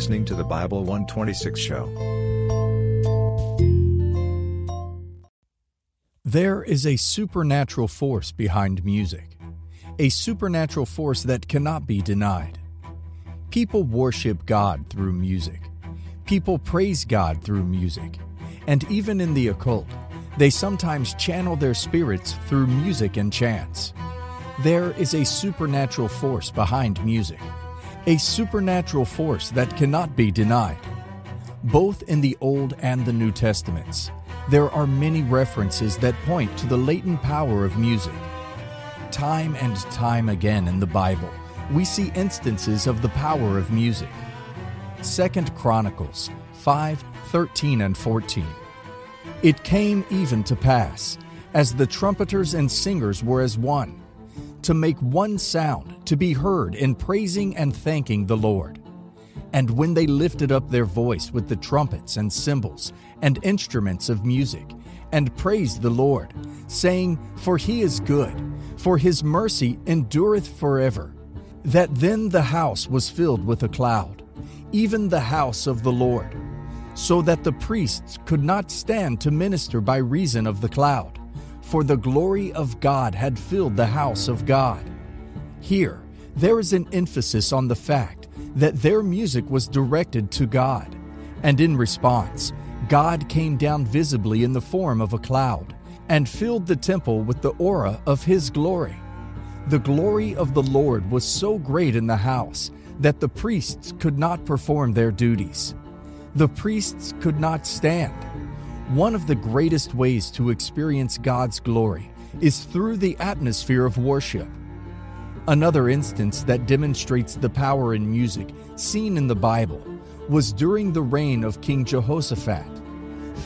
listening to the Bible 126 show. There is a supernatural force behind music, a supernatural force that cannot be denied. People worship God through music. People praise God through music. And even in the occult, they sometimes channel their spirits through music and chants. There is a supernatural force behind music, a supernatural force that cannot be denied. Both in the Old and the New Testaments, there are many references that point to the latent power of music. Time and time again in the Bible, we see instances of the power of music. 2 Chronicles 5 13 and 14. It came even to pass, as the trumpeters and singers were as one, to make one sound to be heard in praising and thanking the Lord. And when they lifted up their voice with the trumpets and cymbals and instruments of music, and praised the Lord, saying, For he is good, for his mercy endureth forever, that then the house was filled with a cloud, even the house of the Lord, so that the priests could not stand to minister by reason of the cloud for the glory of God had filled the house of God. Here, there is an emphasis on the fact that their music was directed to God, and in response, God came down visibly in the form of a cloud and filled the temple with the aura of His glory. The glory of the Lord was so great in the house that the priests could not perform their duties. The priests could not stand one of the greatest ways to experience God's glory is through the atmosphere of worship. Another instance that demonstrates the power in music seen in the Bible was during the reign of King Jehoshaphat.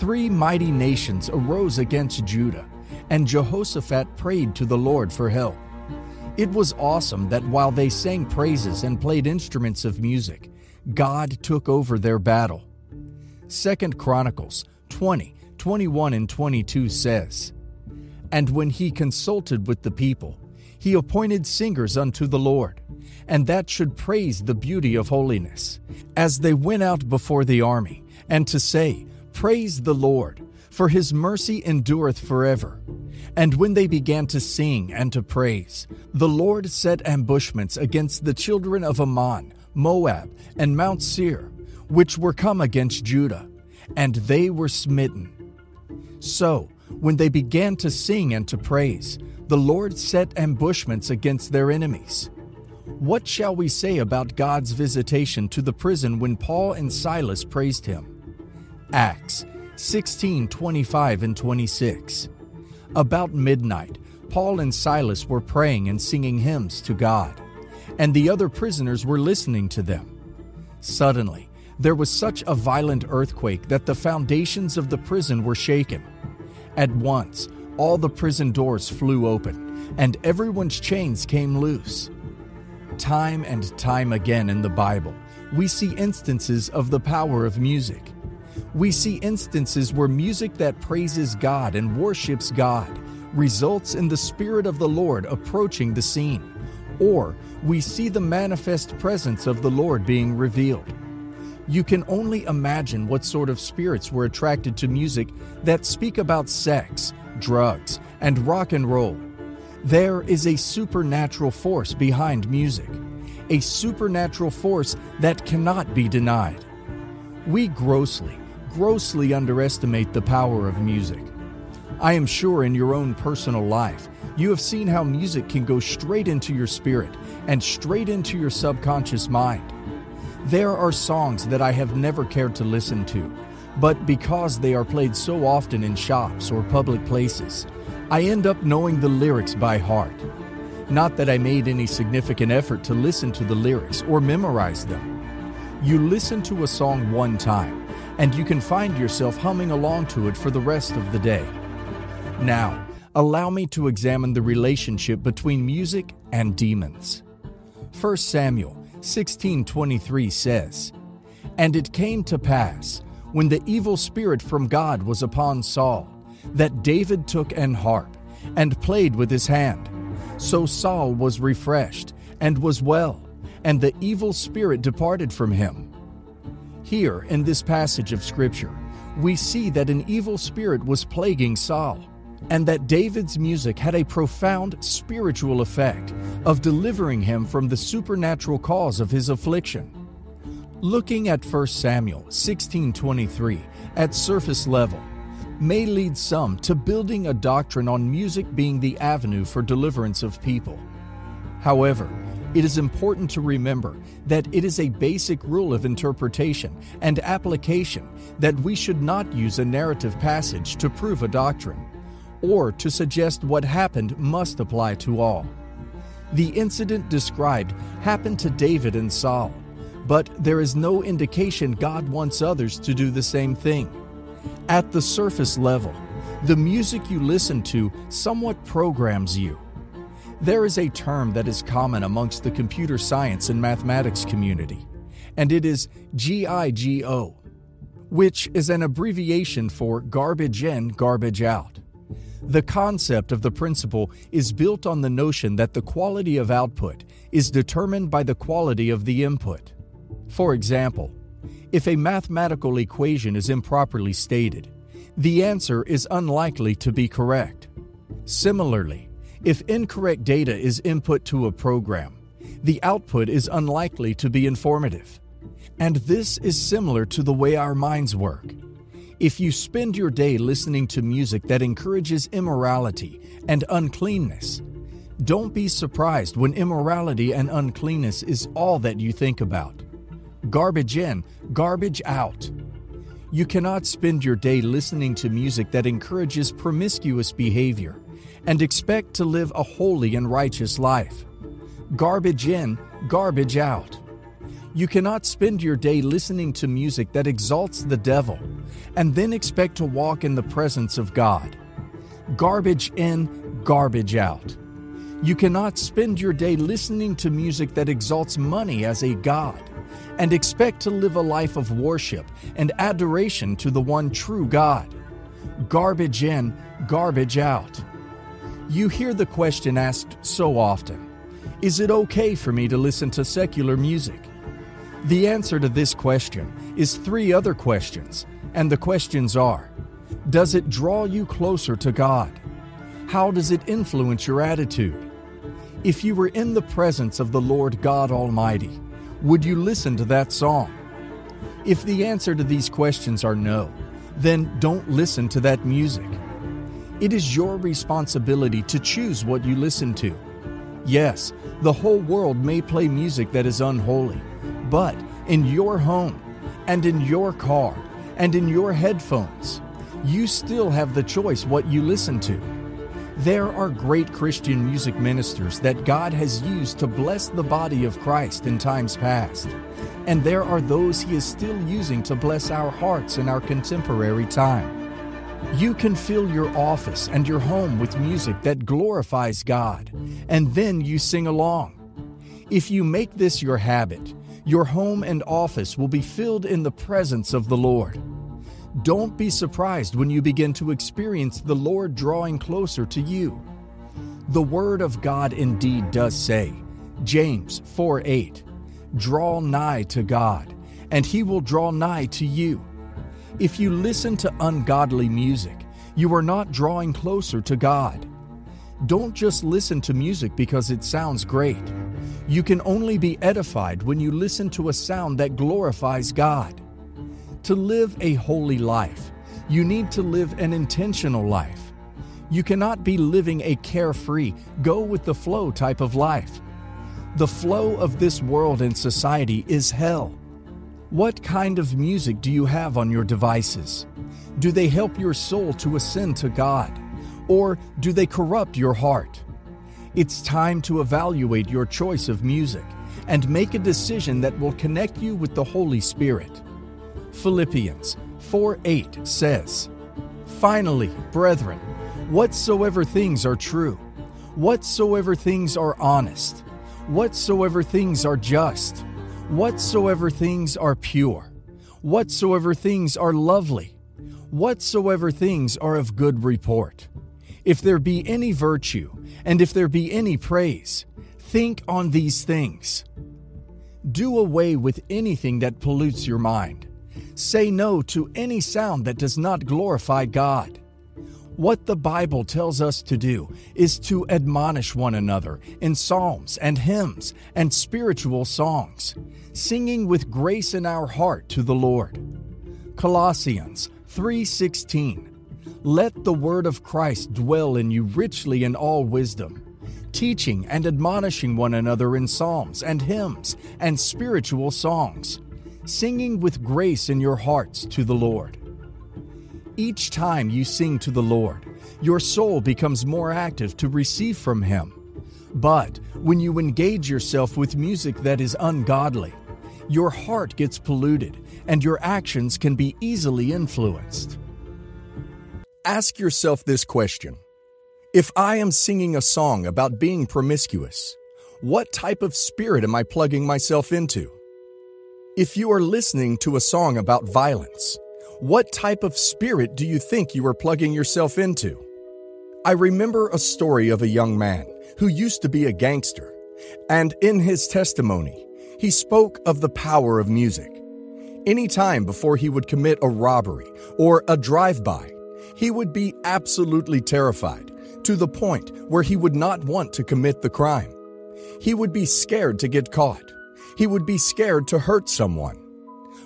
Three mighty nations arose against Judah, and Jehoshaphat prayed to the Lord for help. It was awesome that while they sang praises and played instruments of music, God took over their battle. Second Chronicles 20 21 and 22 says, And when he consulted with the people, he appointed singers unto the Lord, and that should praise the beauty of holiness, as they went out before the army, and to say, Praise the Lord, for his mercy endureth forever. And when they began to sing and to praise, the Lord set ambushments against the children of Ammon, Moab, and Mount Seir, which were come against Judah, and they were smitten so, when they began to sing and to praise, the Lord set ambushments against their enemies. What shall we say about God's visitation to the prison when Paul and Silas praised him? Acts 16 25 and 26. About midnight, Paul and Silas were praying and singing hymns to God, and the other prisoners were listening to them. Suddenly, there was such a violent earthquake that the foundations of the prison were shaken. At once, all the prison doors flew open, and everyone's chains came loose. Time and time again in the Bible, we see instances of the power of music. We see instances where music that praises God and worships God results in the Spirit of the Lord approaching the scene, or we see the manifest presence of the Lord being revealed. You can only imagine what sort of spirits were attracted to music that speak about sex, drugs, and rock and roll. There is a supernatural force behind music, a supernatural force that cannot be denied. We grossly, grossly underestimate the power of music. I am sure in your own personal life, you have seen how music can go straight into your spirit and straight into your subconscious mind. There are songs that I have never cared to listen to, but because they are played so often in shops or public places, I end up knowing the lyrics by heart. Not that I made any significant effort to listen to the lyrics or memorize them. You listen to a song one time, and you can find yourself humming along to it for the rest of the day. Now, allow me to examine the relationship between music and demons. 1 Samuel 16:23 says, And it came to pass, when the evil spirit from God was upon Saul, that David took an harp and played with his hand. So Saul was refreshed and was well, and the evil spirit departed from him. Here, in this passage of Scripture, we see that an evil spirit was plaguing Saul, and that David's music had a profound spiritual effect of delivering him from the supernatural cause of his affliction. Looking at 1 Samuel 16:23 at surface level may lead some to building a doctrine on music being the avenue for deliverance of people. However, it is important to remember that it is a basic rule of interpretation and application that we should not use a narrative passage to prove a doctrine, or to suggest what happened must apply to all. The incident described happened to David and Saul, but there is no indication God wants others to do the same thing. At the surface level, the music you listen to somewhat programs you. There is a term that is common amongst the computer science and mathematics community, and it is GIGO, which is an abbreviation for garbage in, garbage out. The concept of the principle is built on the notion that the quality of output is determined by the quality of the input. For example, if a mathematical equation is improperly stated, the answer is unlikely to be correct. Similarly, if incorrect data is input to a program, the output is unlikely to be informative. And this is similar to the way our minds work. If you spend your day listening to music that encourages immorality and uncleanness, don't be surprised when immorality and uncleanness is all that you think about. Garbage in, garbage out. You cannot spend your day listening to music that encourages promiscuous behavior and expect to live a holy and righteous life. Garbage in, garbage out. You cannot spend your day listening to music that exalts the devil and then expect to walk in the presence of God. Garbage in, garbage out. You cannot spend your day listening to music that exalts money as a God and expect to live a life of worship and adoration to the one true God. Garbage in, garbage out. You hear the question asked so often Is it okay for me to listen to secular music? The answer to this question is three other questions, and the questions are Does it draw you closer to God? How does it influence your attitude? If you were in the presence of the Lord God Almighty, would you listen to that song? If the answer to these questions are no, then don't listen to that music. It is your responsibility to choose what you listen to. Yes, the whole world may play music that is unholy, but in your home, and in your car, and in your headphones, you still have the choice what you listen to. There are great Christian music ministers that God has used to bless the body of Christ in times past, and there are those He is still using to bless our hearts in our contemporary time. You can fill your office and your home with music that glorifies God, and then you sing along. If you make this your habit, your home and office will be filled in the presence of the Lord. Don't be surprised when you begin to experience the Lord drawing closer to you. The Word of God indeed does say, James 4 8, Draw nigh to God, and He will draw nigh to you. If you listen to ungodly music, you are not drawing closer to God. Don't just listen to music because it sounds great. You can only be edified when you listen to a sound that glorifies God. To live a holy life, you need to live an intentional life. You cannot be living a carefree, go with the flow type of life. The flow of this world and society is hell. What kind of music do you have on your devices? Do they help your soul to ascend to God? Or do they corrupt your heart? It's time to evaluate your choice of music and make a decision that will connect you with the Holy Spirit. Philippians 4 8 says, Finally, brethren, whatsoever things are true, whatsoever things are honest, whatsoever things are just, Whatsoever things are pure, whatsoever things are lovely, whatsoever things are of good report, if there be any virtue, and if there be any praise, think on these things. Do away with anything that pollutes your mind. Say no to any sound that does not glorify God. What the Bible tells us to do is to admonish one another in psalms and hymns and spiritual songs, singing with grace in our heart to the Lord. Colossians 3:16 Let the word of Christ dwell in you richly in all wisdom, teaching and admonishing one another in psalms and hymns and spiritual songs, singing with grace in your hearts to the Lord. Each time you sing to the Lord, your soul becomes more active to receive from Him. But when you engage yourself with music that is ungodly, your heart gets polluted and your actions can be easily influenced. Ask yourself this question If I am singing a song about being promiscuous, what type of spirit am I plugging myself into? If you are listening to a song about violence, what type of spirit do you think you are plugging yourself into? I remember a story of a young man who used to be a gangster, and in his testimony, he spoke of the power of music. Any time before he would commit a robbery or a drive by, he would be absolutely terrified to the point where he would not want to commit the crime. He would be scared to get caught. He would be scared to hurt someone.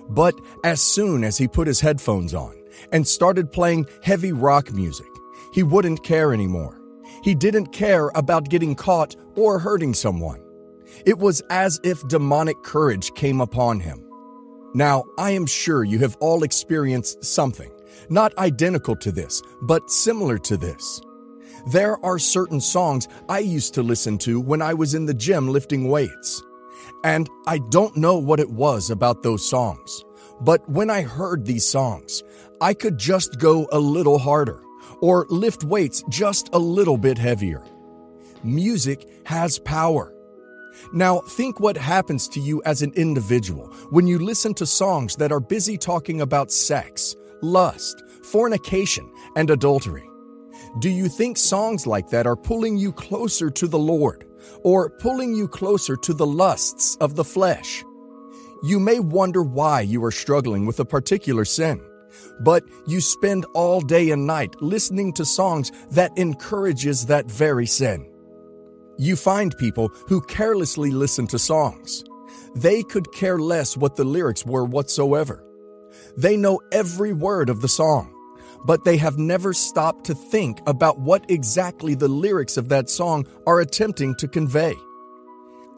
But as soon as he put his headphones on and started playing heavy rock music, he wouldn't care anymore. He didn't care about getting caught or hurting someone. It was as if demonic courage came upon him. Now, I am sure you have all experienced something, not identical to this, but similar to this. There are certain songs I used to listen to when I was in the gym lifting weights. And I don't know what it was about those songs, but when I heard these songs, I could just go a little harder or lift weights just a little bit heavier. Music has power. Now, think what happens to you as an individual when you listen to songs that are busy talking about sex, lust, fornication, and adultery. Do you think songs like that are pulling you closer to the Lord? Or pulling you closer to the lusts of the flesh. You may wonder why you are struggling with a particular sin, but you spend all day and night listening to songs that encourages that very sin. You find people who carelessly listen to songs. They could care less what the lyrics were whatsoever. They know every word of the song but they have never stopped to think about what exactly the lyrics of that song are attempting to convey.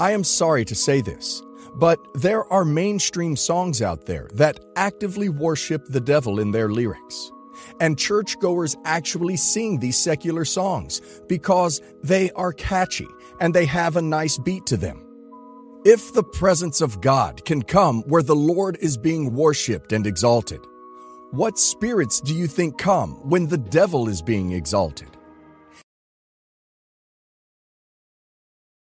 I am sorry to say this, but there are mainstream songs out there that actively worship the devil in their lyrics. And churchgoers actually sing these secular songs because they are catchy and they have a nice beat to them. If the presence of God can come where the Lord is being worshiped and exalted, what spirits do you think come when the devil is being exalted?